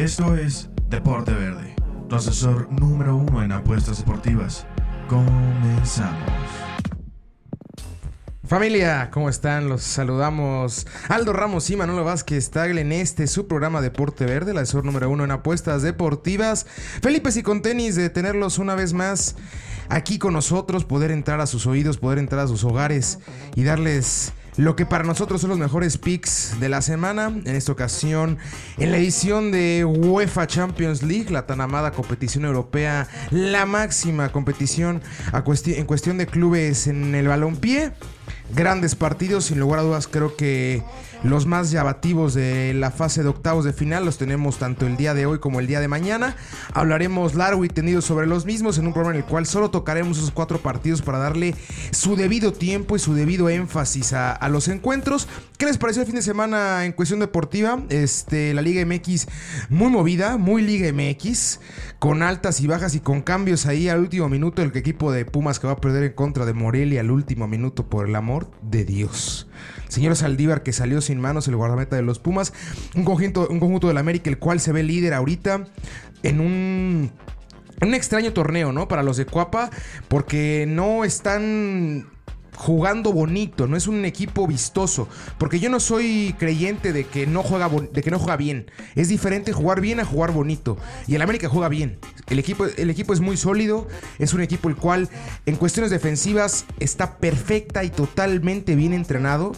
Esto es Deporte Verde, tu asesor número uno en apuestas deportivas. Comenzamos. Familia, ¿cómo están? Los saludamos Aldo Ramos y Manuel Vázquez Tagle en este su programa Deporte Verde, el asesor número uno en apuestas deportivas. Felipe y con tenis de tenerlos una vez más aquí con nosotros, poder entrar a sus oídos, poder entrar a sus hogares y darles lo que para nosotros son los mejores picks de la semana. En esta ocasión, en la edición de UEFA Champions League, la tan amada competición europea, la máxima competición en cuestión de clubes en el balompié. Grandes partidos, sin lugar a dudas, creo que los más llamativos de la fase de octavos de final los tenemos tanto el día de hoy como el día de mañana. Hablaremos largo y tendido sobre los mismos en un programa en el cual solo tocaremos esos cuatro partidos para darle su debido tiempo y su debido énfasis a, los encuentros. ¿Qué les pareció el fin de semana en cuestión deportiva? Este, la Liga MX muy movida, muy Liga MX, con altas y bajas y con cambios ahí al último minuto. El equipo de Pumas que va a perder en contra de Morelia al último minuto, por el amor de Dios. Señor Saldívar que salió sin manos el guardameta de los Pumas. Un conjunto, un conjunto del América el cual se ve líder ahorita en un... Un extraño torneo, ¿no? Para los de Cuapa, porque no están jugando bonito, no es un equipo vistoso, porque yo no soy creyente de que no juega de que no juega bien. Es diferente jugar bien a jugar bonito y el América juega bien. El equipo el equipo es muy sólido, es un equipo el cual en cuestiones defensivas está perfecta y totalmente bien entrenado.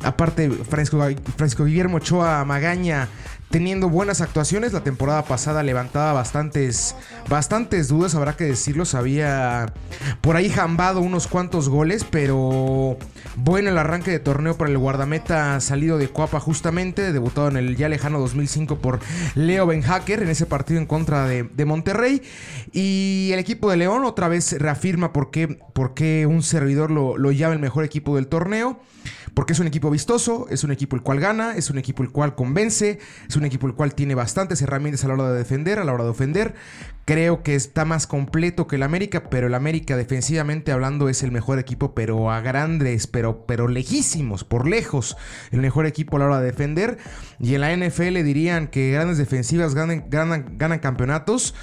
Aparte, Francisco, Francisco Guillermo Ochoa Magaña teniendo buenas actuaciones. La temporada pasada levantaba bastantes, bastantes dudas, habrá que decirlo. Había por ahí jambado unos cuantos goles, pero bueno el arranque de torneo para el guardameta salido de Coapa justamente, debutado en el ya lejano 2005 por Leo Benhacker en ese partido en contra de, Monterrey. Y el equipo de León otra vez reafirma por qué, por qué un servidor lo, lo llama el mejor equipo del torneo. Porque es un equipo vistoso, es un equipo el cual gana, es un equipo el cual convence, es un equipo el cual tiene bastantes herramientas a la hora de defender, a la hora de ofender. Creo que está más completo que el América, pero el América defensivamente hablando es el mejor equipo, pero a grandes, pero, pero lejísimos, por lejos, el mejor equipo a la hora de defender. Y en la NFL dirían que grandes defensivas ganan, ganan, campeonatos.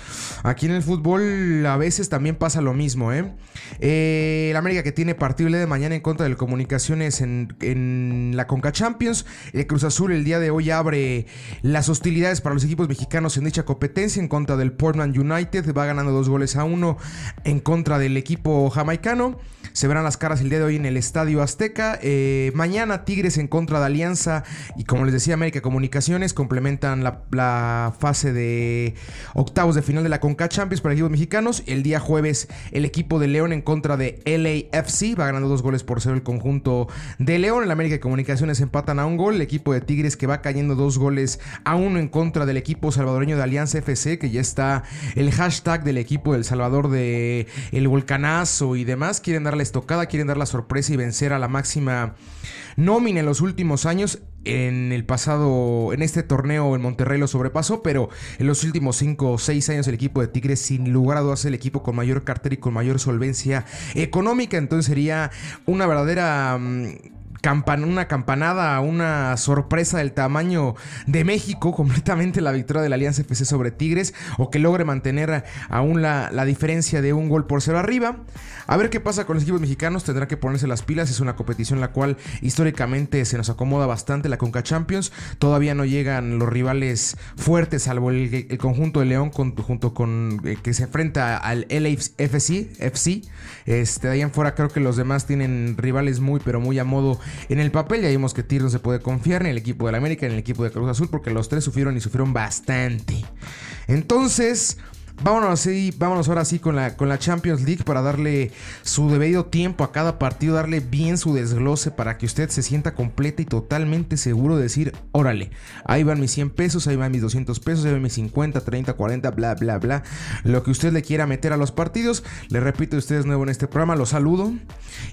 Aquí en el fútbol a veces también pasa lo mismo. ¿eh? eh el América que tiene partido de mañana en contra de comunicaciones en, en la Conca Champions. El Cruz Azul el día de hoy abre las hostilidades para los equipos mexicanos en dicha competencia en contra del Portland United va ganando dos goles a uno en contra del equipo jamaicano. Se verán las caras el día de hoy en el Estadio Azteca. Eh, mañana Tigres en contra de Alianza y como les decía América Comunicaciones complementan la, fase de octavos de final de la Conca Champions para equipos mexicanos. El día jueves el equipo de León en contra de LAFC va ganando dos goles por cero el conjunto de León. El América Comunicaciones empatan a un gol. El equipo de Tigres que va cayendo dos goles a uno en contra del equipo salvadoreño de Alianza FC que ya está el hashtag del equipo del Salvador de el volcanazo y demás. Quieren darle estocada, quieren dar la sorpresa y vencer a la máxima nómina en los últimos años. En el pasado, en este torneo en Monterrey lo sobrepasó, pero en los últimos 5 o 6 años el equipo de Tigres sin lugar a dudas el equipo con mayor cartera y con mayor solvencia económica. Entonces sería una verdadera... Una campanada, una sorpresa del tamaño de México, completamente la victoria de la Alianza FC sobre Tigres, o que logre mantener aún la, la diferencia de un gol por cero arriba. A ver qué pasa con los equipos mexicanos, tendrá que ponerse las pilas, es una competición la cual históricamente se nos acomoda bastante, la Conca Champions, todavía no llegan los rivales fuertes, salvo el, conjunto de León junto con eh, que se enfrenta al LAFC, FC, este, de ahí en fuera creo que los demás tienen rivales muy pero muy a modo en el papel ya vimos que Tigres no se puede confiar en el equipo del América, en el equipo de Cruz Azul, porque los tres sufrieron y sufrieron bastante. Entonces, Vámonos, así, vámonos ahora sí con la, con la Champions League para darle su debido tiempo a cada partido, darle bien su desglose para que usted se sienta completa y totalmente seguro de decir, órale, ahí van mis 100 pesos, ahí van mis 200 pesos, ahí van mis 50, 30, 40, bla, bla, bla. Lo que usted le quiera meter a los partidos. Le repito, usted es nuevo en este programa, lo saludo.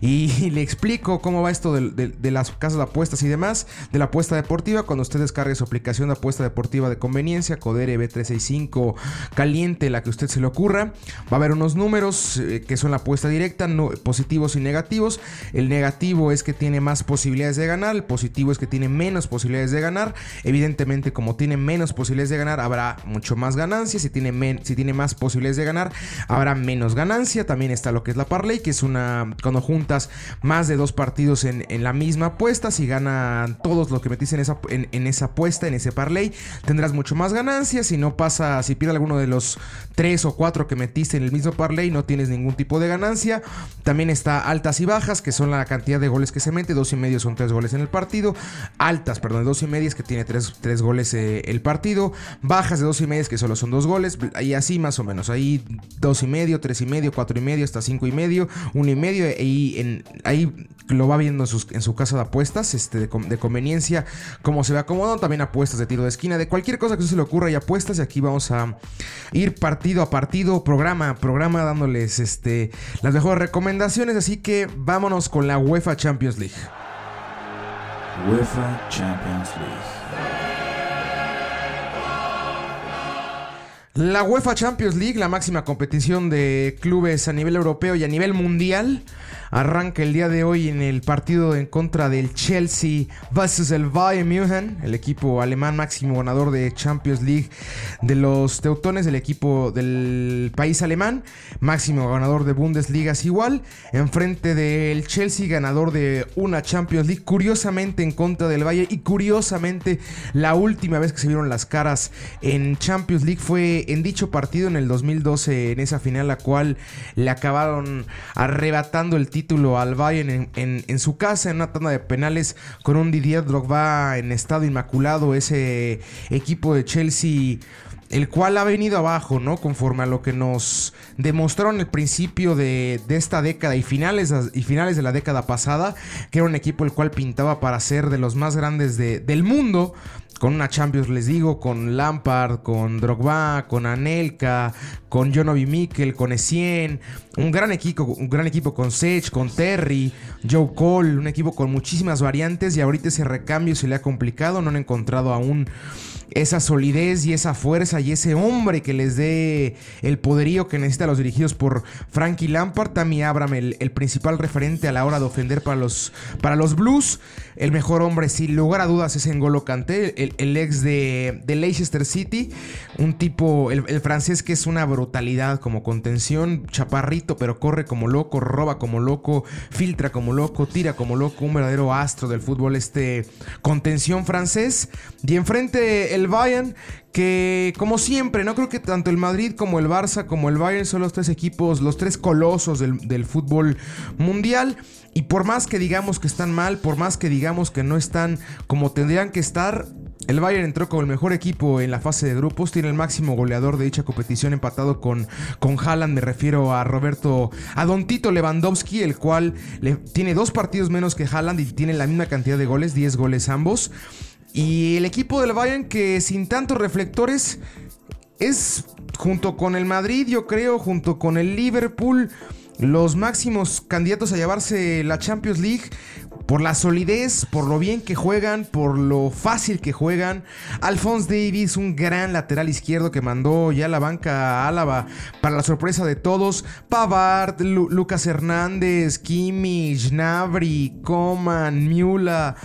y, le explico cómo va esto de, las casas de apuestas y demás, de la apuesta deportiva. Cuando usted descargue su aplicación de apuesta deportiva de conveniencia, Codere B365 caliente, la que usted se le ocurra, va a haber unos números eh, que son la apuesta directa, positivos y negativos. El negativo es que tiene más posibilidades de ganar, el positivo es que tiene menos posibilidades de ganar. Evidentemente, como tiene menos posibilidades de ganar, habrá mucho más ganancia. Si tiene, si tiene más posibilidades de ganar, habrá menos ganancia. También está lo que es la parlay, que es una cuando juntas más de dos partidos en, la misma apuesta. Si ganan todos los que metiste en esa, en, esa apuesta, en ese parlay, tendrás mucho más ganancia. Si no pasa, si pierde alguno de los tres o cuatro que metiste en el mismo parlay, no tienes ningún tipo de ganancia. También está altas y bajas, que son la cantidad de goles que se mete. Dos y medio son tres goles en el partido. Altas, perdón, dos y media es que tiene tres, goles eh, el partido. Bajas de dos y media que solo son dos goles. Y así más o menos. Ahí dos y medio, tres y medio, cuatro y medio, hasta cinco y medio, uno y medio. Y en, ahí lo va viendo en, su casa de apuestas, este, de, conveniencia, cómo se ve acomodado. También apuestas de tiro de esquina, de cualquier cosa que se le ocurra y apuestas. Y aquí vamos a ir partido a partido, programa a programa, dándoles este, las mejores recomendaciones. Así que vámonos con la UEFA Champions League. UEFA Champions League. La UEFA Champions League, la máxima competición de clubes a nivel europeo y a nivel mundial, arranca el día de hoy en el partido en contra del Chelsea versus el Bayern München, el equipo alemán máximo ganador de Champions League de los Teutones, el equipo del país alemán, máximo ganador de Bundesliga igual, enfrente del Chelsea ganador de una Champions League, curiosamente en contra del Bayern y curiosamente la última vez que se vieron las caras en Champions League fue en dicho partido en el 2012 en esa final la cual le acabaron arrebatando el título título al Bayern en, su casa en una tanda de penales con un Didier Drogba en estado inmaculado. Ese equipo de Chelsea el cual ha venido abajo, ¿no? Conforme a lo que nos demostraron el principio de, esta década y finales, y finales de la década pasada, que era un equipo el cual pintaba para ser de los más grandes del mundo, con una Champions, les digo, con Lampard, con Drogba, con Anelka, con Jonovi Mikel, con Essien, un gran equipo, un gran equipo con Sech, con Terry, Joe Cole, un equipo con muchísimas variantes y ahorita ese recambio se le ha complicado, no han encontrado aún esa solidez y esa fuerza y ese hombre que les dé el poderío que necesitan los dirigidos por Frankie Lampard. Tammy Abraham, el, principal referente a la hora de ofender para los, para los Blues. El mejor hombre, sin lugar a dudas, es Engolo Kanté, el, ex de, Leicester City. Un tipo, el, el, francés que es una brutalidad como contención. Chaparrito, pero corre como loco, roba como loco, filtra como loco, tira como loco. Un verdadero astro del fútbol, este contención francés. Y enfrente el Bayern, que como siempre, no creo que tanto el Madrid como el Barça como el Bayern son los tres equipos, los tres colosos del, fútbol mundial. Y por más que digamos que están mal, por más que digamos que no están como tendrían que estar, el Bayern entró como el mejor equipo en la fase de grupos, tiene el máximo goleador de dicha competición empatado con, con Haaland, me refiero a Roberto, a Don Tito Lewandowski, el cual le, tiene dos partidos menos que Haaland y tiene la misma cantidad de goles, 10 goles ambos. Y el equipo del Bayern que sin tantos reflectores es junto con el Madrid, yo creo, junto con el Liverpool, los máximos candidatos a llevarse la Champions League por la solidez, por lo bien que juegan, por lo fácil que juegan. Alphonse Davis, un gran lateral izquierdo que mandó ya la banca a Álava para la sorpresa de todos. Pavard, Lucas Hernández, Kimmich, Navri, Coman, Miula.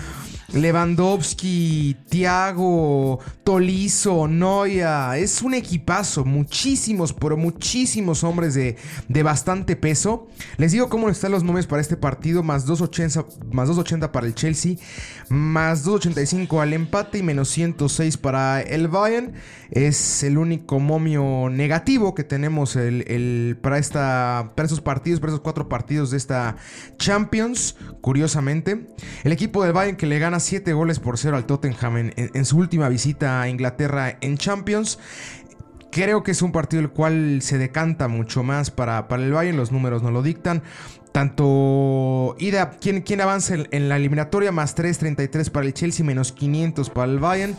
Lewandowski, Thiago, Tolizo, Noia. Es un equipazo. Muchísimos, pero muchísimos hombres de, de bastante peso. Les digo cómo están los nombres para este partido. Más 2.80, más 280 para el Chelsea. Más 2.85 al empate y menos 106 para el Bayern. Es el único momio negativo que tenemos el, para, esta, para esos partidos, para esos cuatro partidos de esta Champions. Curiosamente. El equipo del Bayern que le gana 7 goles por 0 al Tottenham en, su última visita a Inglaterra en Champions. Creo que es un partido el cual se decanta mucho más para, para el Bayern, los números no lo dictan. Tanto ida, ¿quién, quién avanza en, la eliminatoria? Más 3.33 para el Chelsea, menos 500 para el Bayern.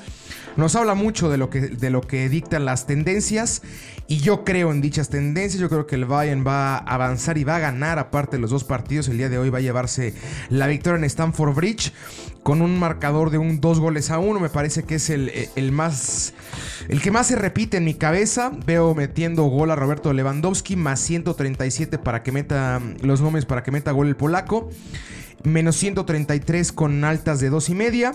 nos habla mucho de lo que, de lo que dictan las tendencias y yo creo en dichas tendencias. Yo creo que el Bayern va a avanzar y va a ganar aparte de los dos partidos. El día de hoy va a llevarse la victoria en Stamford Bridge con un marcador de un dos goles a uno. Me parece que es el, el, más. El que más se repite en mi cabeza. Veo metiendo gol a Roberto Lewandowski, más 137 para que meta los nombres para que meta gol el polaco. Menos 133 con altas de dos y media.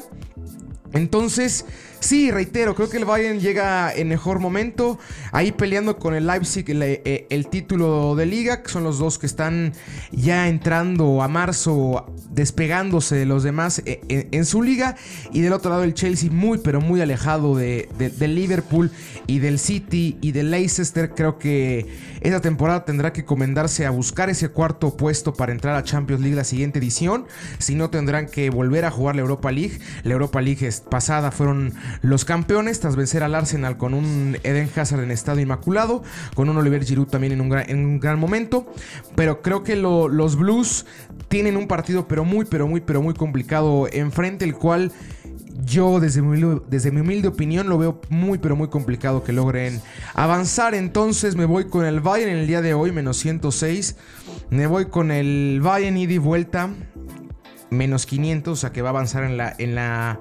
Entonces, sí, reitero, creo que el Bayern llega en mejor momento. Ahí peleando con el Leipzig el, eh, el, título de liga, que son los dos que están ya entrando a marzo, despegándose de los demás eh, en, su liga. Y del otro lado el Chelsea muy, pero muy alejado de, del Liverpool y del City y del Leicester. Creo que esta temporada tendrá que comendarse a buscar ese cuarto puesto para entrar a Champions League la siguiente edición. Si no, tendrán que volver a jugar la Europa League. La Europa League pasada fueron los campeones tras vencer al Arsenal con un Eden Hazard en estado inmaculado, con un Oliver Giroud también en un gran, en un gran momento. Pero creo que los Blues tienen un partido pero muy, pero muy, pero muy complicado enfrente, el cual yo desde mi, desde mi, humilde opinión lo veo muy pero muy complicado que logren avanzar. Entonces me voy con el Bayern en el día de hoy, menos 106. Me voy con el Bayern ida y vuelta, menos 500, o sea que va a avanzar en la, en la,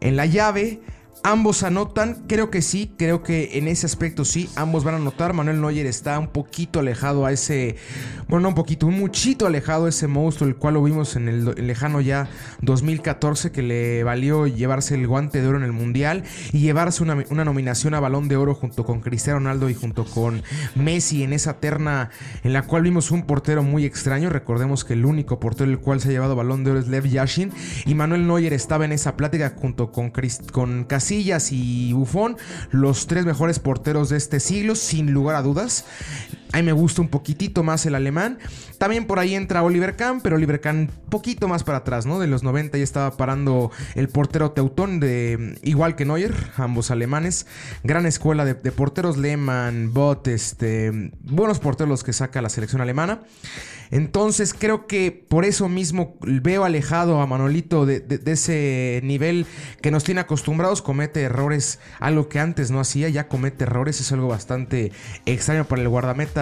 en la llave. Ambos anotan, creo que sí, creo que en ese aspecto sí, ambos van a anotar. Manuel Neuer está un poquito alejado a ese, bueno, no un poquito, un muchito alejado a ese monstruo, el cual lo vimos en el, lejano ya 2014, que le valió llevarse el guante de oro en el Mundial y llevarse una, una nominación a Balón de Oro junto con Cristiano Ronaldo y junto con Messi en esa terna en la cual vimos un portero muy extraño. Recordemos que el único portero el cual se ha llevado Balón de Oro es Lev Yashin y Manuel Neuer estaba en esa plática junto con, con Casillas y Buffon, los tres mejores porteros de este siglo, sin lugar a dudas. A mí me gusta un poquitito más el alemán. También por ahí entra Oliver Kahn, pero Oliver Kahn poquito más para atrás, ¿no? De los 90 ya estaba parando el portero Teutón, de, igual que Neuer, ambos alemanes. Gran escuela de, porteros, Lehmann, Bott, este, buenos porteros los que saca la selección alemana. Entonces creo que por eso mismo veo alejado a Manolito de, ese nivel que nos tiene acostumbrados. Comete errores, algo que antes no hacía, ya comete errores. Es algo bastante extraño para el guardameta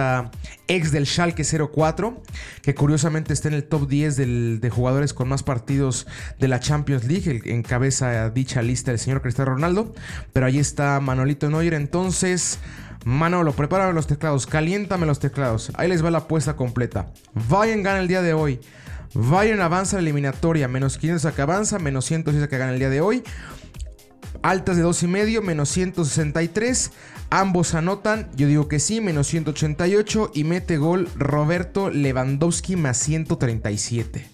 ex del Schalke 04, que curiosamente está en el top 10 de jugadores con más partidos de la Champions League. El, encabeza dicha lista el señor Cristiano Ronaldo. Pero ahí está Manolito Neuer. Entonces... Manolo, prepárame los teclados, caliéntame los teclados. Ahí les va la apuesta completa. Bayern gana el día de hoy. Bayern avanza la eliminatoria. Menos 500 a que avanza, menos 106 a que gana el día de hoy. Altas de 2,5, menos 163. Ambos anotan, yo digo que sí, menos 188. Y mete gol Roberto Lewandowski más 137.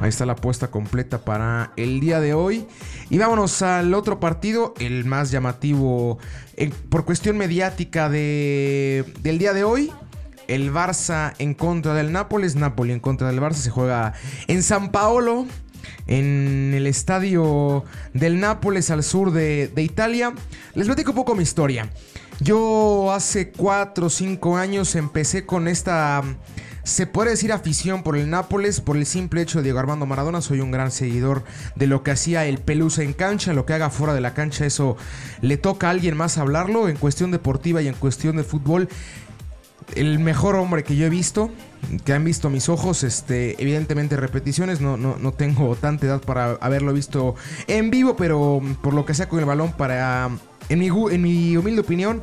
Ahí está la apuesta completa para el día de hoy. Y vámonos al otro partido, el más llamativo por cuestión mediática de, del día de hoy. El Barça en contra del Nápoles. Nápoles en contra del Barça se juega en San Paolo. En el estadio del Nápoles al sur de, Italia. Les platico un poco mi historia. Yo hace 4 o 5 años empecé con esta se puede decir afición por el Nápoles, por el simple hecho de Diego Armando Maradona. Soy un gran seguidor de lo que hacía el Pelusa en cancha, lo que haga fuera de la cancha, eso le toca a alguien más hablarlo. En cuestión deportiva y en cuestión de fútbol, el mejor hombre que yo he visto, que han visto mis ojos, este, evidentemente repeticiones, no, no, no tengo tanta edad para haberlo visto en vivo, pero por lo que sea con el balón, para, en mi, en mi humilde opinión,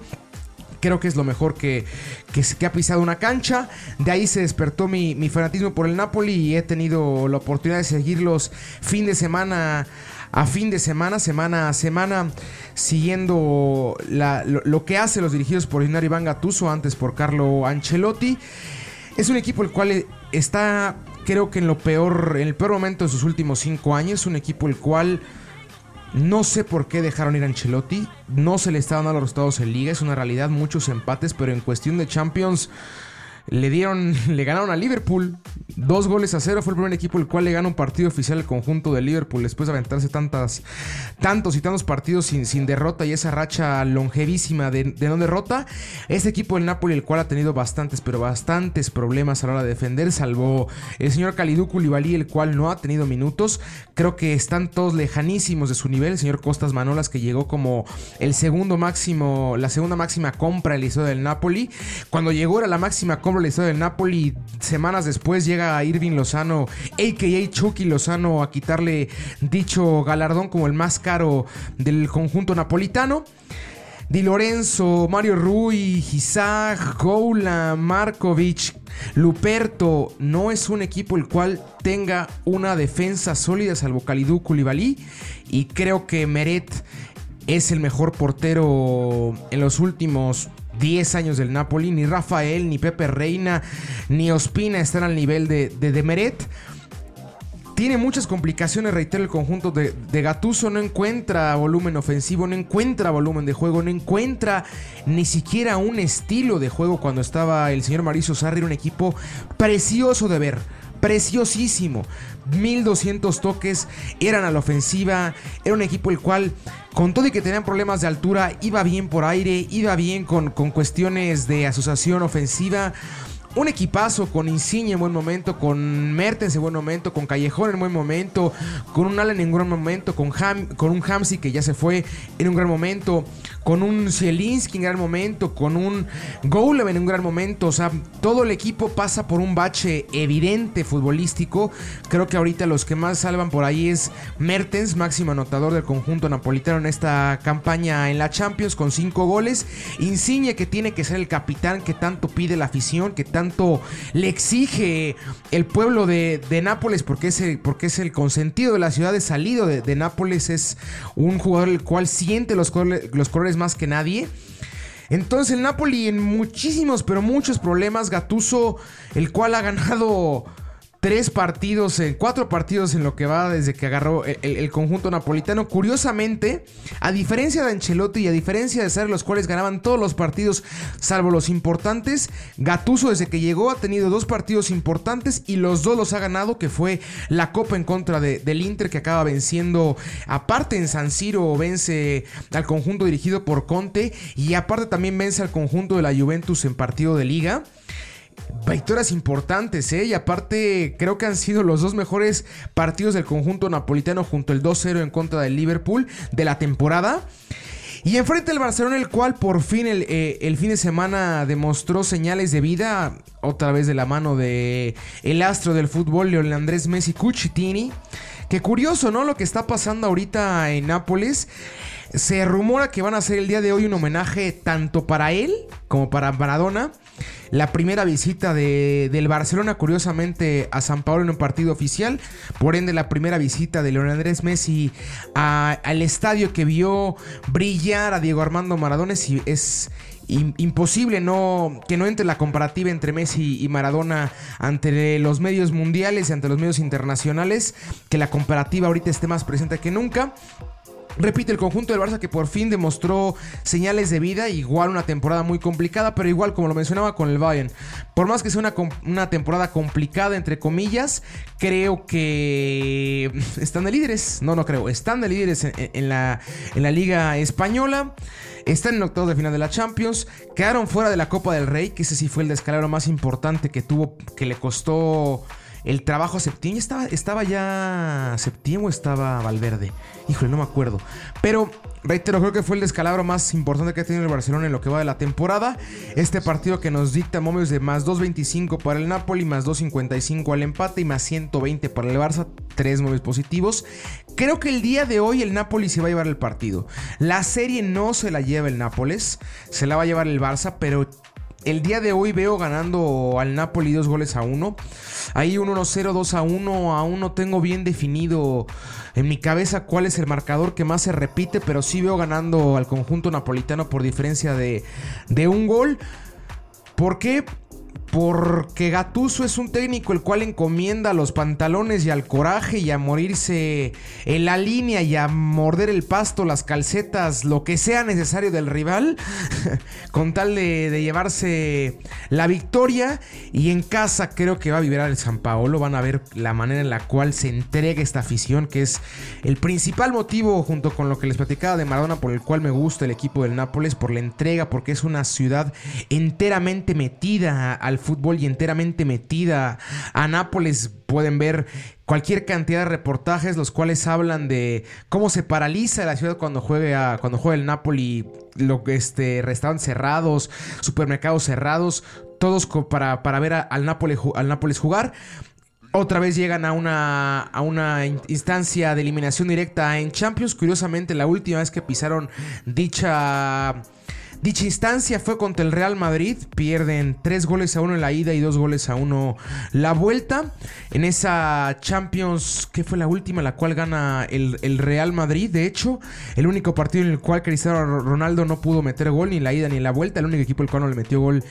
creo que es lo mejor que, que, ha pisado una cancha. De ahí se despertó mi, fanatismo por el Napoli y he tenido la oportunidad de seguirlos fin de semana a fin de semana, semana a semana, siguiendo lo, que hace los dirigidos por Inari Iván Gattuso, antes por Carlo Ancelotti. Es un equipo el cual está, creo que en lo peor, en el peor momento de sus últimos cinco años, un equipo el cual no sé por qué dejaron ir a Ancelotti. No se le estaban dando los resultados en liga. Es una realidad, muchos empates, pero en cuestión de Champions le dieron, le ganaron a Liverpool. Dos goles a cero. Fue el primer equipo el cual le gana un partido oficial al conjunto de Liverpool después de aventarse tantas, tantos y tantos partidos sin, sin derrota y esa racha longevísima de, no derrota. Este equipo del Napoli, el cual ha tenido bastantes, pero bastantes problemas a la hora de defender, salvo el señor Kalidou Koulibaly, el cual no ha tenido minutos. Creo que están todos lejanísimos de su nivel. El señor Costas Manolas, que llegó como el segundo máximo, la segunda máxima compra en la historia del Napoli. Cuando llegó era la máxima compra en la historia del Napoli. Semanas después llega Irving Lozano, a.k.a. Chucky Lozano, a quitarle dicho galardón como el más caro del conjunto napolitano. Di Lorenzo, Mario Rui, Isaac, Goula, Markovic, Luperto. No es un equipo el cual tenga una defensa sólida salvo Kalidou Koulibaly. Y creo que Meret es el mejor portero en los últimos 10 años del Napoli. Ni Rafael, ni Pepe Reina, ni Ospina están al nivel de, de, Meret. Tiene muchas complicaciones, reitero, el conjunto de, de Gatuso no encuentra volumen ofensivo, no encuentra volumen de juego, no encuentra ni siquiera un estilo de juego cuando estaba el señor Mauricio Sarri, un equipo precioso de ver preciosísimo. 1200 toques, eran a la ofensiva, era un equipo el cual, con todo y que tenían problemas de altura, iba bien por aire, iba bien con, con cuestiones de asociación ofensiva un equipazo con Insigne en buen momento, con Mertens en buen momento, con Callejón en buen momento, con un Allen en buen momento, con, con un Hamsi que ya se fue en un gran momento, con un Zielinski en gran momento, con un Golem en un gran momento. O sea, todo el equipo pasa por un bache evidente futbolístico. Creo que ahorita los que más salvan por ahí es Mertens, máximo anotador del conjunto napolitano en esta campaña en la Champions con cinco goles. Insigne que tiene que ser el capitán que tanto pide la afición, que tanto le exige el pueblo de, Nápoles, porque es, el, porque es el consentido de la ciudad de salido de, Nápoles, es un jugador el cual siente los, los colores más que nadie. Entonces el Napoli en muchísimos, pero muchos problemas. Gatuso, el cual ha ganado tres partidos, en cuatro partidos en lo que va desde que agarró el, conjunto napolitano. Curiosamente, a diferencia de Ancelotti y a diferencia de ser los cuales ganaban todos los partidos, salvo los importantes, Gatuso desde que llegó ha tenido dos partidos importantes y los dos los ha ganado, que fue la Copa en contra del Inter que acaba venciendo, aparte en San Siro vence al conjunto dirigido por Conte y aparte también vence al conjunto de la Juventus en partido de liga. Victorias importantes, ¿eh? Y aparte, creo que han sido los dos mejores partidos del conjunto napolitano junto al 2-0 en contra del Liverpool de la temporada. Y enfrente el Barcelona, el cual por fin eh, el, fin de semana demostró señales de vida, otra vez de la mano de el astro del fútbol, Leon Andrés Messi Cucitini. Que curioso, ¿no? Lo que está pasando ahorita en Nápoles. Se rumora que van a hacer el día de hoy un homenaje tanto para él como para Maradona. La primera visita de, del Barcelona, curiosamente, a San Paulo en un partido oficial. Por ende, la primera visita de Leon Andrés Messi al estadio que vio brillar a Diego Armando Maradona. Es, imposible no que no entre la comparativa entre Messi y Maradona ante los medios mundiales y ante los medios internacionales, que la comparativa ahorita esté más presente que nunca. Repite el conjunto del Barça que por fin demostró señales de vida, igual una temporada muy complicada, pero igual como lo mencionaba con el Bayern, por más que sea una, temporada complicada entre comillas, creo que están de líderes, no, no creo, están de líderes en, la, en la liga española, están en octavos de final de la Champions, quedaron fuera de la Copa del Rey, que ese sí fue el descalabro más importante que tuvo, que le costó el trabajo Septiembre. Estaba, estaba ya Septiembre o estaba Valverde. Híjole, no me acuerdo. Pero reitero, creo que fue el descalabro más importante que ha tenido el Barcelona en lo que va de la temporada. Este partido que nos dicta momios de más 2.25 para el Napoli, más 2.55 al empate y más 120 para el Barça. Tres momios positivos. Creo que el día de hoy el Napoli se va a llevar el partido. La serie no se la lleva el Nápoles, se la va a llevar el Barça, pero el día de hoy veo ganando al Napoli dos goles a uno. Ahí un 1-0, 2 a 1. Aún no tengo bien definido en mi cabeza cuál es el marcador que más se repite, pero sí veo ganando al conjunto napolitano por diferencia de, de un gol. ¿Por qué? Porque Gatuso es un técnico el cual encomienda los pantalones y al coraje y a morirse en la línea y a morder el pasto, las calcetas, lo que sea necesario del rival, con tal de, llevarse la victoria. Y en casa creo que va a vibrar el San Paolo, van a ver la manera en la cual se entrega esta afición, que es el principal motivo junto con lo que les platicaba de Maradona por el cual me gusta el equipo del Nápoles, por la entrega, porque es una ciudad enteramente metida al fútbol y enteramente metida a Nápoles. Pueden ver cualquier cantidad de reportajes, los cuales hablan de cómo se paraliza la ciudad cuando juega, cuando juega el Napoli, lo, este, restaurantes cerrados, supermercados cerrados, todos para, para ver al, Nápoles, al Nápoles jugar. Otra vez llegan a una, a una instancia de eliminación directa en Champions. Curiosamente, la última vez que pisaron dicha Dicha instancia fue contra el Real Madrid. Pierden 3 goles a 1 en la ida y 2 goles a 1 la vuelta. En esa Champions, que fue la última, la cual gana el, el, Real Madrid. De hecho, el único partido en el cual Cristiano Ronaldo no pudo meter gol, ni en la ida ni en la vuelta. El único equipo el cual no le metió gol,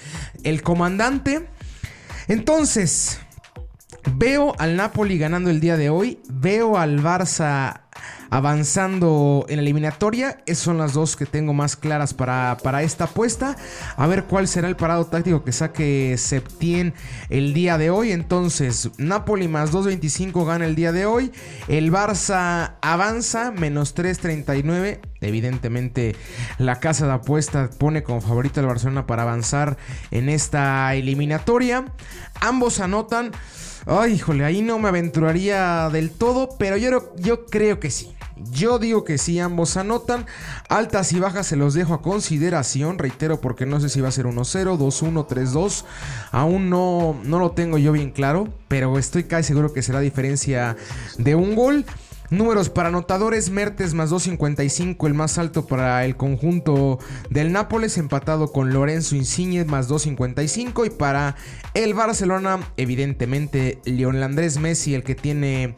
el comandante. Entonces, veo al Napoli ganando el día de hoy. Veo al Barça avanzando en la eliminatoria. Esas son las dos que tengo más claras para, para esta apuesta. A ver cuál será el parado táctico que saque Septien el día de hoy. Entonces, Napoli más 2.25 gana el día de hoy. El Barça avanza menos 3.39. Evidentemente, la casa de apuesta pone como favorito al Barcelona para avanzar en esta eliminatoria. Ambos anotan. Ay, híjole, ahí no me aventuraría del todo, pero yo, yo creo que Yo digo que sí, ambos anotan. Altas y bajas se los dejo a consideración. Reitero, porque no sé si va a ser 1-0, 2-1, 3-2. Aún no, no lo tengo yo bien claro. Pero estoy casi seguro que será diferencia de un gol. Números para anotadores, Mertes más 2.55, el más alto para el conjunto del Nápoles, empatado con Lorenzo Insigne más 2.55. Y para el Barcelona, evidentemente, León Andrés Messi, el que tiene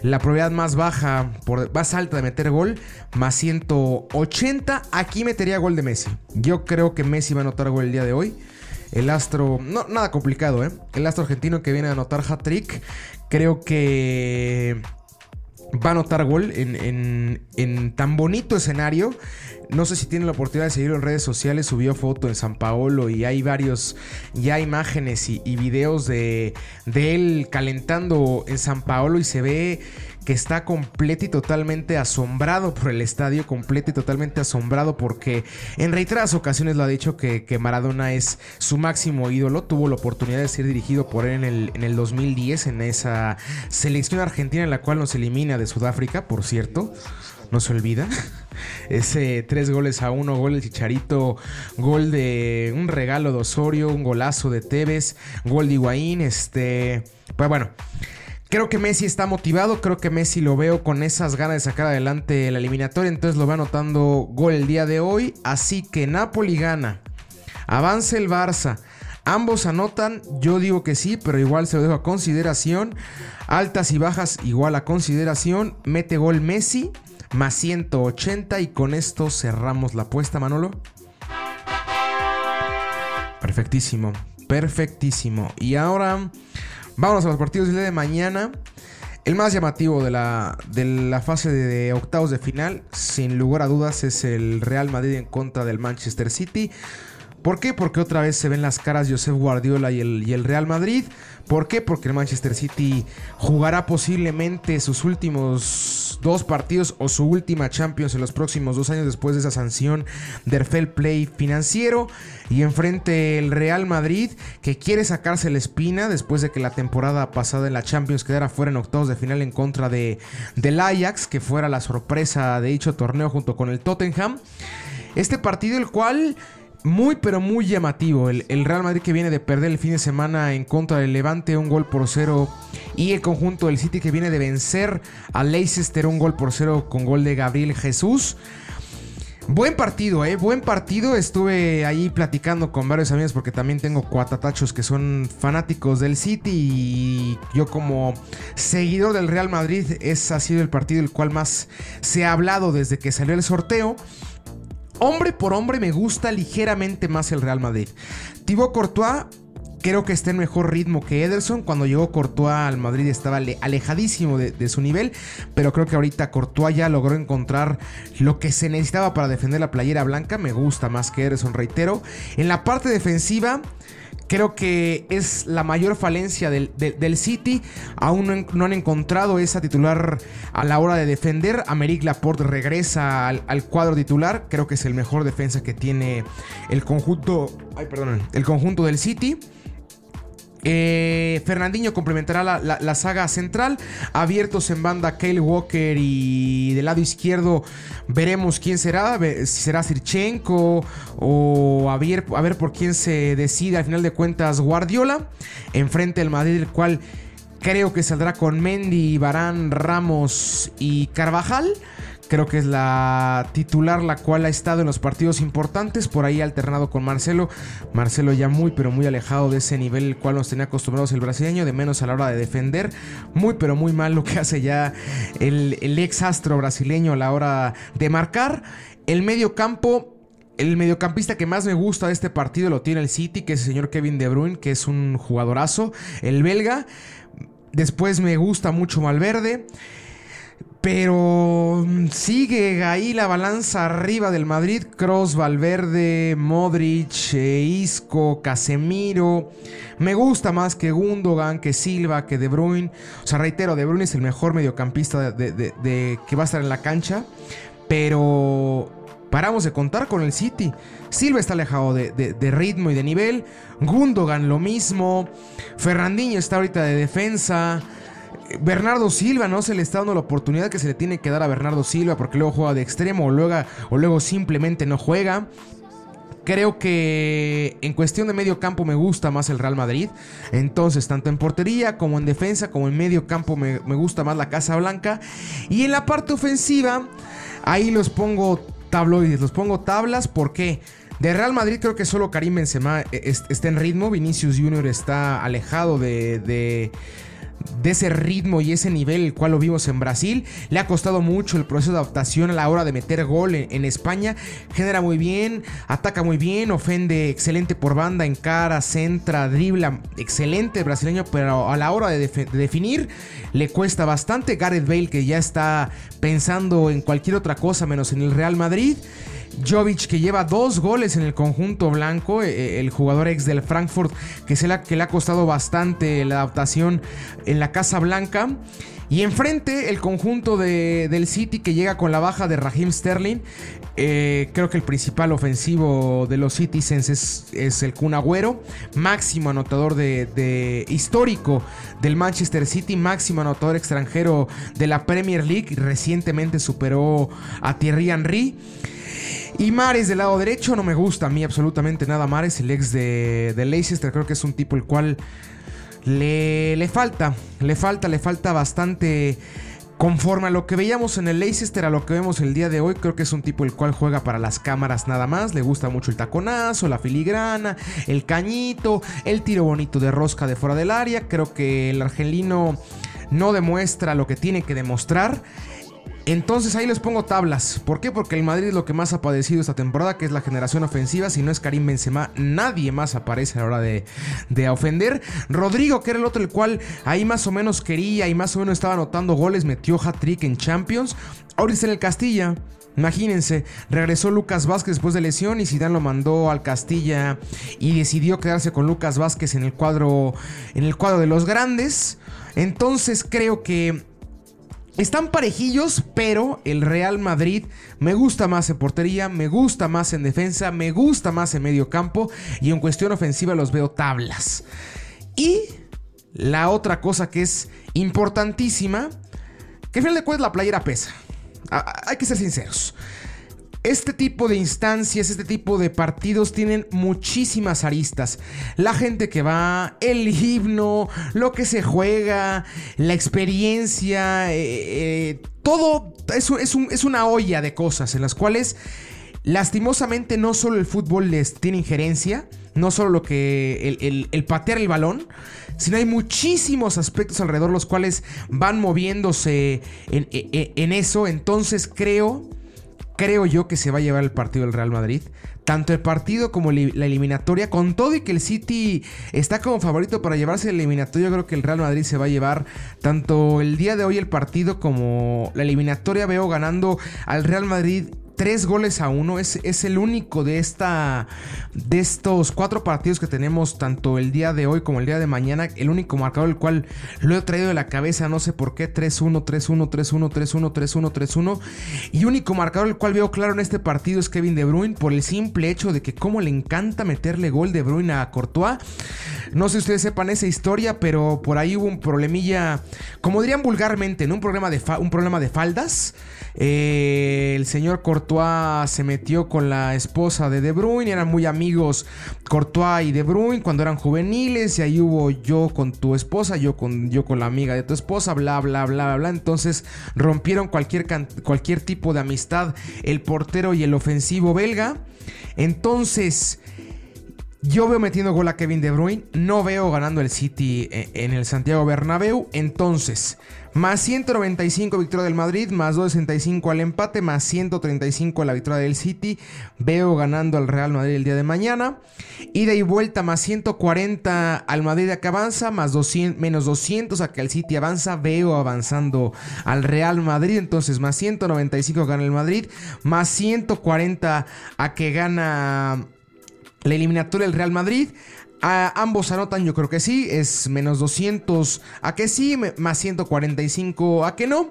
la probabilidad más baja, por, más alta de meter gol, más 180. Aquí metería gol de Messi. Yo creo que Messi va a anotar gol el día de hoy. El astro, no, nada complicado, ¿eh? El astro argentino que viene a anotar hat-trick. Creo que va a anotar gol en, tan bonito escenario. No sé si tiene la oportunidad de seguirlo en redes sociales. Subió foto en San Paolo y hay varios ya imágenes y, y videos de, de, él calentando en San Paolo y se ve que está completo y totalmente asombrado por el estadio, completo y totalmente asombrado porque en reiteradas ocasiones lo ha dicho que, Maradona es su máximo ídolo. Tuvo la oportunidad de ser dirigido por él en el, en el 2010 en esa selección argentina en la cual nos elimina de Sudáfrica, por cierto. No se olvida. Ese tres goles a uno, gol de Chicharito, gol de un regalo de Osorio, un golazo de Tevez, gol de Higuaín, este... Pues bueno, Creo que Messi está motivado, creo que Messi lo veo con esas ganas de sacar adelante la eliminatoria, entonces lo va anotando gol el día de hoy, así que Napoli gana, avance el Barça, ambos anotan, yo digo que sí, pero igual se lo dejo a consideración, altas y bajas igual a consideración, mete gol Messi, más 180 y con esto cerramos la apuesta, Manolo. Perfectísimo, perfectísimo. Y ahora Vámonos a los partidos de mañana. El más llamativo de la, de la fase de, octavos de final, sin lugar a dudas, es el Real Madrid en contra del Manchester City. ¿Por qué? Porque otra vez se ven las caras Josep Guardiola y el, y el Real Madrid. ¿Por qué? Porque el Manchester City jugará posiblemente sus últimos dos partidos o su última Champions en los próximos dos años después de esa sanción del fair play financiero. Y enfrente el Real Madrid que quiere sacarse la espina después de que la temporada pasada en la Champions quedara fuera en octavos de final en contra de, del Ajax, que fuera la sorpresa de dicho torneo junto con el Tottenham. Este partido el cual muy pero muy llamativo. El, Real Madrid que viene de perder el fin de semana en contra del Levante un gol por cero. Y el conjunto del City que viene de vencer a Leicester un gol por cero con gol de Gabriel Jesús. Buen partido, ¿eh? Buen partido. Estuve ahí platicando con varios amigos porque también tengo cuatatachos que son fanáticos del City y yo como seguidor del Real Madrid, ese ha sido el partido el cual más se ha hablado desde que salió el sorteo hombre por hombre me gusta ligeramente más el Real Madrid. Thibaut Courtois Creo que está en mejor ritmo que Ederson. Cuando llegó Courtois al Madrid estaba alejadísimo de, su nivel. Pero creo que ahorita Courtois ya logró encontrar lo que se necesitaba para defender la playera blanca. Me gusta más que Ederson, reitero. En la parte defensiva creo que es la mayor falencia del, City. Aún no, han encontrado esa titular a la hora de defender. Americ Laporte regresa al, al, cuadro titular. Creo que es el mejor defensa que tiene el conjunto. Ay, perdón. El conjunto del City. Eh, Fernandinho complementará la, saga central. Abiertos en banda Kyle Walker y del lado izquierdo veremos quién será. Si será Sirchenko o a ver, a ver por quién se decide al final de cuentas Guardiola. Enfrente al Madrid, el cual creo que saldrá con Mendy, Barán, Ramos y Carvajal. Creo que es la titular la cual ha estado en los partidos importantes. Por ahí alternado con Marcelo. Marcelo ya muy pero muy alejado de ese nivel el cual nos tenía acostumbrados el brasileño. De menos a la hora de defender. Muy pero muy mal lo que hace ya el, ex astro brasileño a la hora de marcar. El medio campo el mediocampista que más me gusta de este partido lo tiene el City, que es el señor Kevin De Bruyne, que es un jugadorazo, el belga. Después me gusta mucho Malverde. Pero mm, sigue ahí la balanza arriba del Madrid. Cross, Valverde, Modric, eh, Isco, Casemiro. Me gusta más que Gundogan, que Silva, que De Bruyne. O sea, reitero, De Bruyne es el mejor mediocampista de, que va a estar en la cancha. Pero paramos de contar con el City. Silva está alejado de, ritmo y de nivel. Gundogan lo mismo. Ferrandinho está ahorita de defensa. Bernardo Silva no se le está dando la oportunidad que se le tiene que dar a Bernardo Silva porque luego juega de extremo o luego, o luego simplemente no juega. Creo que en cuestión de medio campo me gusta más el Real Madrid. Entonces, tanto en portería como en defensa, como en medio campo me, gusta más la Casa Blanca. Y en la parte ofensiva, ahí los pongo tabloides, los pongo tablas. ¿Por qué? De Real Madrid creo que solo Karim Benzema eh, está en ritmo. Vinicius Jr. está alejado de de ese ritmo y ese nivel el cual lo vimos en Brasil. Le ha costado mucho el proceso de adaptación a la hora de meter gol en, España. Genera muy bien, ataca muy bien, ofende excelente por banda, en cara, centra, dribla, excelente brasileño, pero a la hora de, de definir le cuesta bastante. Gareth Bale que ya está pensando en cualquier otra cosa menos en el Real Madrid. Jovic que lleva dos goles en el conjunto blanco, eh, eh, el jugador ex del Frankfurt que, se le ha costado bastante la adaptación en la Casa Blanca. Y enfrente el conjunto de, del City que llega con la baja de Raheem Sterling. Eh, creo que el principal ofensivo de los Citizens es, el Kun Agüero, máximo anotador de, histórico del Manchester City, máximo anotador extranjero de la Premier League. Recientemente superó a Thierry Henry. Y Mares del lado derecho, no me gusta a mí absolutamente nada Mares, el ex de, Leicester, creo que es un tipo el cual le, le falta, le falta, le falta bastante conforme a lo que veíamos en el Leicester, a lo que vemos el día de hoy, creo que es un tipo el cual juega para las cámaras nada más. Le gusta mucho el taconazo, la filigrana, el cañito, el tiro bonito de rosca de fuera del área. Creo que el argelino no demuestra lo que tiene que demostrar. Entonces ahí les pongo tablas. ¿Por qué? Porque el Madrid es lo que más ha padecido esta temporada, que es la generación ofensiva. Si no es Karim Benzema, nadie más aparece a la hora de, de ofender. Rodrigo, que era el otro, el cual ahí más o menos quería y más o menos estaba anotando goles, metió hat-trick en Champions. Ahora en el Castilla. Imagínense, regresó Lucas Vázquez después de lesión y Zidane lo mandó al Castilla y decidió quedarse con Lucas Vázquez en el cuadro en el cuadro de los grandes. Entonces creo que están parejillos, pero el Real Madrid me gusta más en portería, me gusta más en defensa, me gusta más en medio campo y en cuestión ofensiva los veo tablas. Y la otra cosa que es importantísima, que al final de cuentas la playera pesa. Hay que ser sinceros. Este tipo de instancias, este tipo de partidos tienen muchísimas aristas. La gente que va, el himno, lo que se juega, la experiencia, eh, eh, todo es, una olla de cosas en las cuales lastimosamente no solo el fútbol les tiene injerencia, no solo lo que el, patear el balón, sino hay muchísimos aspectos alrededor los cuales van moviéndose en, en eso. Entonces creo creo yo que se va a llevar el partido del Real Madrid. tanto el partido como la eliminatoria, con todo y que el City está como favorito para llevarse el eliminatorio, yo creo que el Real Madrid se va a llevar tanto el día de hoy el partido como la eliminatoria, veo ganando al Real Madrid tres goles a uno. Es, es, el único de, esta, de estos cuatro partidos que tenemos, tanto el día de hoy como el día de mañana. El único marcador el cual lo he traído de la cabeza, no sé por qué. 3-1, 3-1, 3-1, 3-1, 3-1, 3-1. Y único marcador el cual veo claro en este partido es Kevin De Bruyne, por el simple hecho de que como le encanta meterle gol De Bruyne a Courtois. No sé si ustedes sepan esa historia, pero por ahí hubo un problemilla, como dirían vulgarmente, ¿no? un, problema de un problema de faldas. Eh, el señor Courtois se metió con la esposa de De Bruyne, eran muy amigos Courtois y De Bruyne cuando eran juveniles y ahí hubo yo con tu esposa, yo con, yo con la amiga de tu esposa, bla, bla, bla, bla, bla. Entonces rompieron cualquier, cualquier tipo de amistad el portero y el ofensivo belga. Entonces... Yo veo metiendo gol a Kevin De Bruyne, no veo ganando el City eh, en el Santiago Bernabéu, entonces más 195 victoria del Madrid, más 265 al empate, más 135 la victoria del City. Veo ganando al Real Madrid el día de mañana. Ida y vuelta más 140 al Madrid a que avanza, más 200, menos 200 a que el City avanza. Veo avanzando al Real Madrid, entonces más 195 gana el Madrid, más 140 a que gana la eliminatoria del Real Madrid ambos anotan, yo creo que sí. Es menos 200 a que sí, más 145 a que no.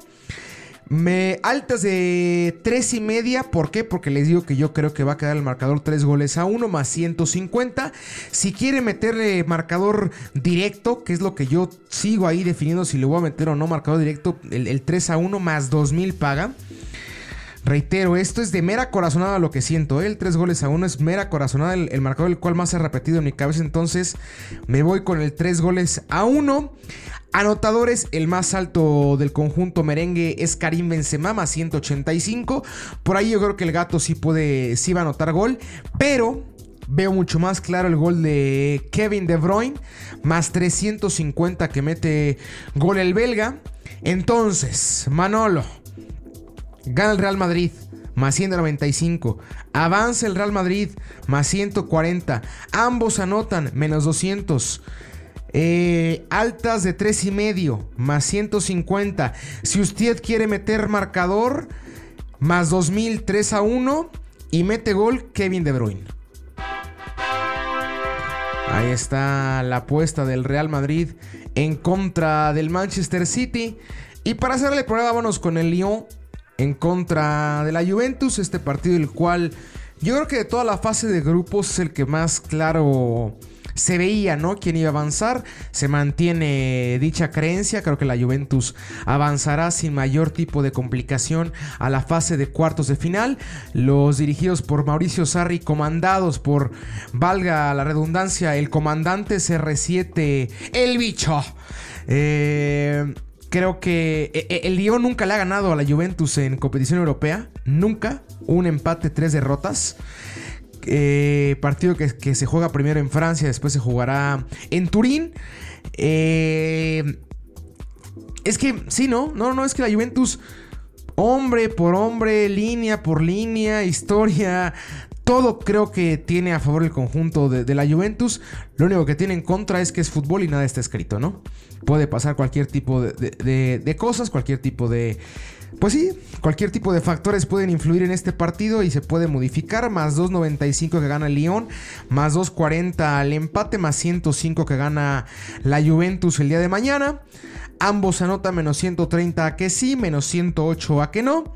Me, altas de 3 y media, ¿por qué? Porque les digo que yo creo que va a quedar el marcador 3 goles a 1 más 150. Si quiere meterle marcador directo, que es lo que yo sigo ahí definiendo si le voy a meter o no marcador directo, el, el 3 a 1 más 2000 paga. Reitero, esto es de mera corazonada lo que siento. ¿eh? El 3 goles a 1 es mera corazonada, el, marcador el cual más he repetido en mi cabeza. Entonces me voy con el 3 goles a 1. Anotadores, el más alto del conjunto merengue es Karim Benzema, más 185. Por ahí yo creo que el gato sí puede, sí va a anotar gol. Pero veo mucho más claro el gol de Kevin De Bruyne, más 350 que mete gol el belga. Entonces, Manolo. Gana el Real Madrid. Más 195. Avanza el Real Madrid. Más 140. Ambos anotan. Menos 200. Eh, altas de 3 y medio. Más 150. Si usted quiere meter marcador. Más 2000. 3 a 1. Y mete gol Kevin De Bruyne. Ahí está la apuesta del Real Madrid en contra del Manchester City. Y para hacerle prueba, vámonos con el Lyon en contra de la Juventus. Este partido, el cual yo creo que de toda la fase de grupos es el que más claro se veía, ¿no? Quién iba a avanzar. Se mantiene dicha creencia. Creo que la Juventus avanzará sin mayor tipo de complicación a la fase de cuartos de final. Los dirigidos por Mauricio Sarri, comandados por, valga la redundancia, el comandante CR7, el bicho. Eh Creo que eh, eh, el Lyon nunca le ha ganado a la Juventus en competición europea. Nunca. Un empate, tres derrotas. Eh, partido que, se juega primero en Francia, después se jugará en Turín. es que, sí, ¿no? No, no, es que la Juventus, hombre por hombre, línea por línea, historia, todo creo que tiene a favor el conjunto de, la Juventus. Lo único que tiene en contra es que es fútbol y nada está escrito, ¿no? Puede pasar cualquier tipo de, cosas, cualquier tipo de... Pues sí, cualquier tipo de factores pueden influir en este partido y se puede modificar. Más 2.95 que gana el Lyon, más 2.40 al empate, más 105 que gana la Juventus el día de mañana. Ambos anotan menos 130 a que sí, menos 108 a que no.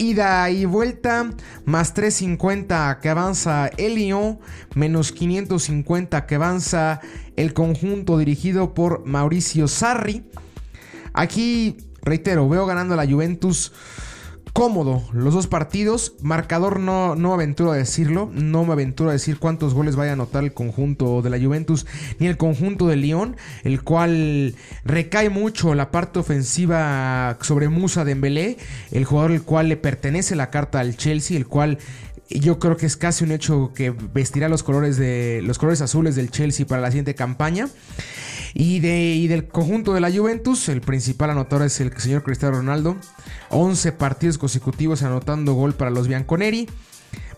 Ida y vuelta, más 350 que avanza el Lyon, menos 550 que avanza el conjunto dirigido por Mauricio Sarri. Aquí, reitero, veo ganando la Juventus cómodo los dos partidos. Marcador no, no me aventuro a decirlo. No me aventuro a decir cuántos goles vaya a anotar el conjunto de la Juventus ni el conjunto de Lyon, el cual recae mucho la parte ofensiva sobre Musa Dembélé, el jugador el cual le pertenece la carta al Chelsea, el cual yo creo que es casi un hecho que vestirá los colores de los colores azules del Chelsea para la siguiente campaña. Y, de, del conjunto de la Juventus, el principal anotador es el señor Cristiano Ronaldo. 11 partidos consecutivos anotando gol para los Bianconeri.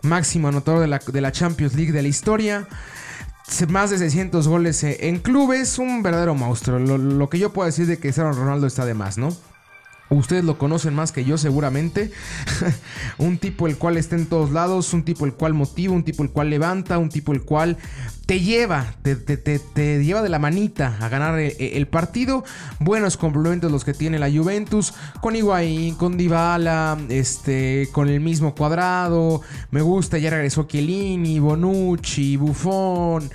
máximo anotador de la, de la Champions League de la historia más de 600 goles en clubes, un verdadero monstruo. Lo, lo, que yo puedo decir de que Cristiano Ronaldo está de más, ¿no? Ustedes lo conocen más que yo seguramente. un tipo el cual está en todos lados, un tipo el cual motiva, un tipo el cual levanta, un tipo el cual te lleva, te, lleva de la manita a ganar el, partido. Buenos complementos los que tiene la Juventus, con Higuaín, con Dybala, este, con el mismo cuadrado. Me gusta, ya regresó Chiellini, Bonucci, Buffon,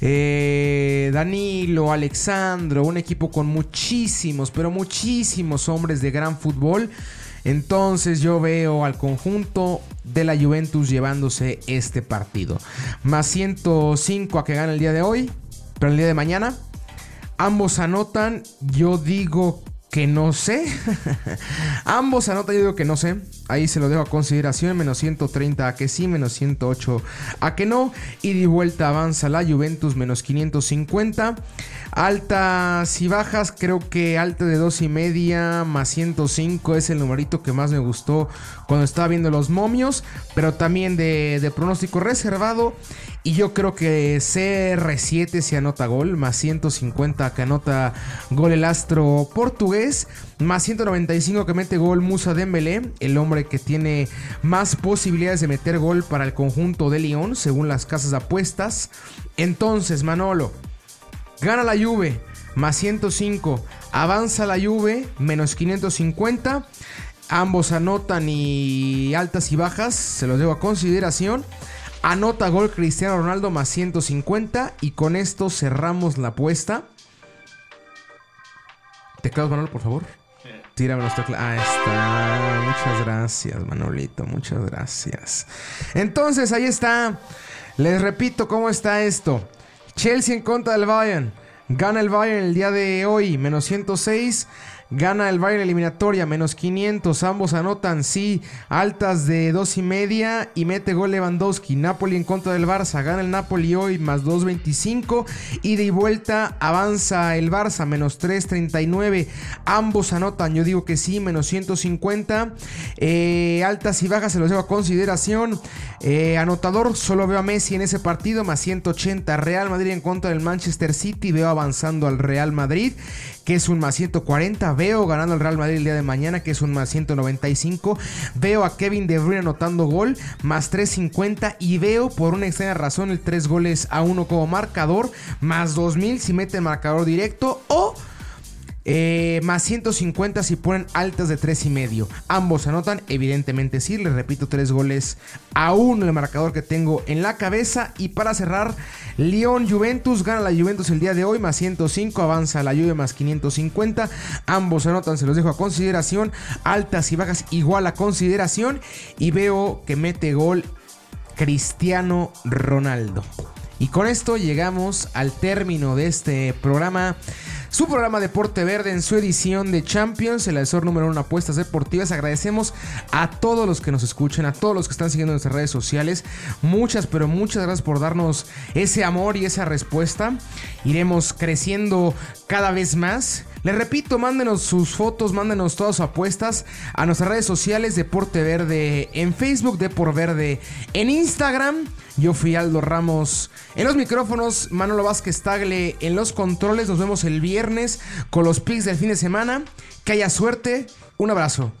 eh, Danilo, Alexandro. Un equipo con muchísimos, pero muchísimos hombres de gran fútbol. Entonces yo veo al conjunto de la Juventus llevándose este partido. Más 105 a que gane el día de hoy, pero el día de mañana. Ambos anotan, yo digo que no sé. Ambos anotan, yo digo que no sé. Ahí se lo dejo a consideración. Menos 130 a que sí, menos 108 a que no. Y de vuelta avanza la Juventus, menos 550. Altas y bajas, creo que alta de 2 y media más 105 es el numerito que más me gustó cuando estaba viendo los momios. Pero también de, pronóstico reservado. Y yo creo que CR7 se anota gol, más 150 que anota gol el astro portugués, más 195 que mete gol Musa Dembélé, el hombre que tiene más posibilidades de meter gol para el conjunto de Lyon, según las casas de apuestas. Entonces, Manolo, gana la Juve, más 105, avanza la Juve, menos 550. Ambos anotan y altas y bajas, se los debo a consideración. Anota gol Cristiano Ronaldo más 150 y con esto cerramos la apuesta. ¿Te quedas, Manolo, por favor? Tírame los teclados. Ahí está. Muchas gracias, Manolito. Muchas gracias. Entonces, ahí está. Les repito cómo está esto. Chelsea en contra del Bayern. Gana el Bayern el día de hoy, menos 106. Gana el Bayern eliminatoria, menos 500. Ambos anotan, sí, altas de 2 y media. Y mete gol Lewandowski. Napoli en contra del Barça. Gana el Napoli hoy, más 2.25. Y de vuelta avanza el Barça, menos 3.39. Ambos anotan, yo digo que sí, menos 150. Eh, altas y bajas se los dejo a consideración. Eh, anotador, solo veo a Messi en ese partido, más 180. Real Madrid en contra del Manchester City. Veo avanzando al Real Madrid que es un más 140. Veo ganando al Real Madrid el día de mañana, que es un más 195. Veo a Kevin De Bruyne anotando gol, más 350. Y veo por una extraña razón el 3 goles a 1 como marcador, más 2000 si mete marcador directo. O eh, más 150 si ponen altas de 3 y medio. Ambos anotan, evidentemente sí. Les repito, 3 goles a 1 el marcador que tengo en la cabeza. Y para cerrar, León Juventus gana la Juventus el día de hoy, más 105. Avanza la Juve más 550. Ambos anotan, se los dejo a consideración. Altas y bajas igual a consideración. Y veo que mete gol Cristiano Ronaldo. Y con esto llegamos al término de este programa su programa Deporte Verde en su edición de Champions, el asesor número uno apuestas deportivas. Agradecemos a todos los que nos escuchan, a todos los que están siguiendo nuestras redes sociales. Muchas, pero muchas gracias por darnos ese amor y esa respuesta. Iremos creciendo cada vez más. Les repito, mándenos sus fotos, mándenos todas sus apuestas a nuestras redes sociales Deporte Verde en Facebook, Deporte Verde en Instagram. Yo fui Aldo Ramos en los micrófonos, Manolo Vázquez Tagle en los controles. Nos vemos el viernes con los picks del fin de semana. Que haya suerte. Un abrazo.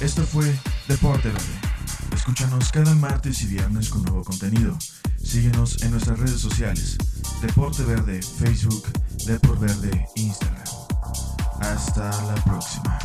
Esto fue Deporte Verde. Escúchanos cada martes y viernes con nuevo contenido. Síguenos en nuestras redes sociales. Deporte Verde, Facebook, Deporte Verde, Instagram. Hasta la próxima.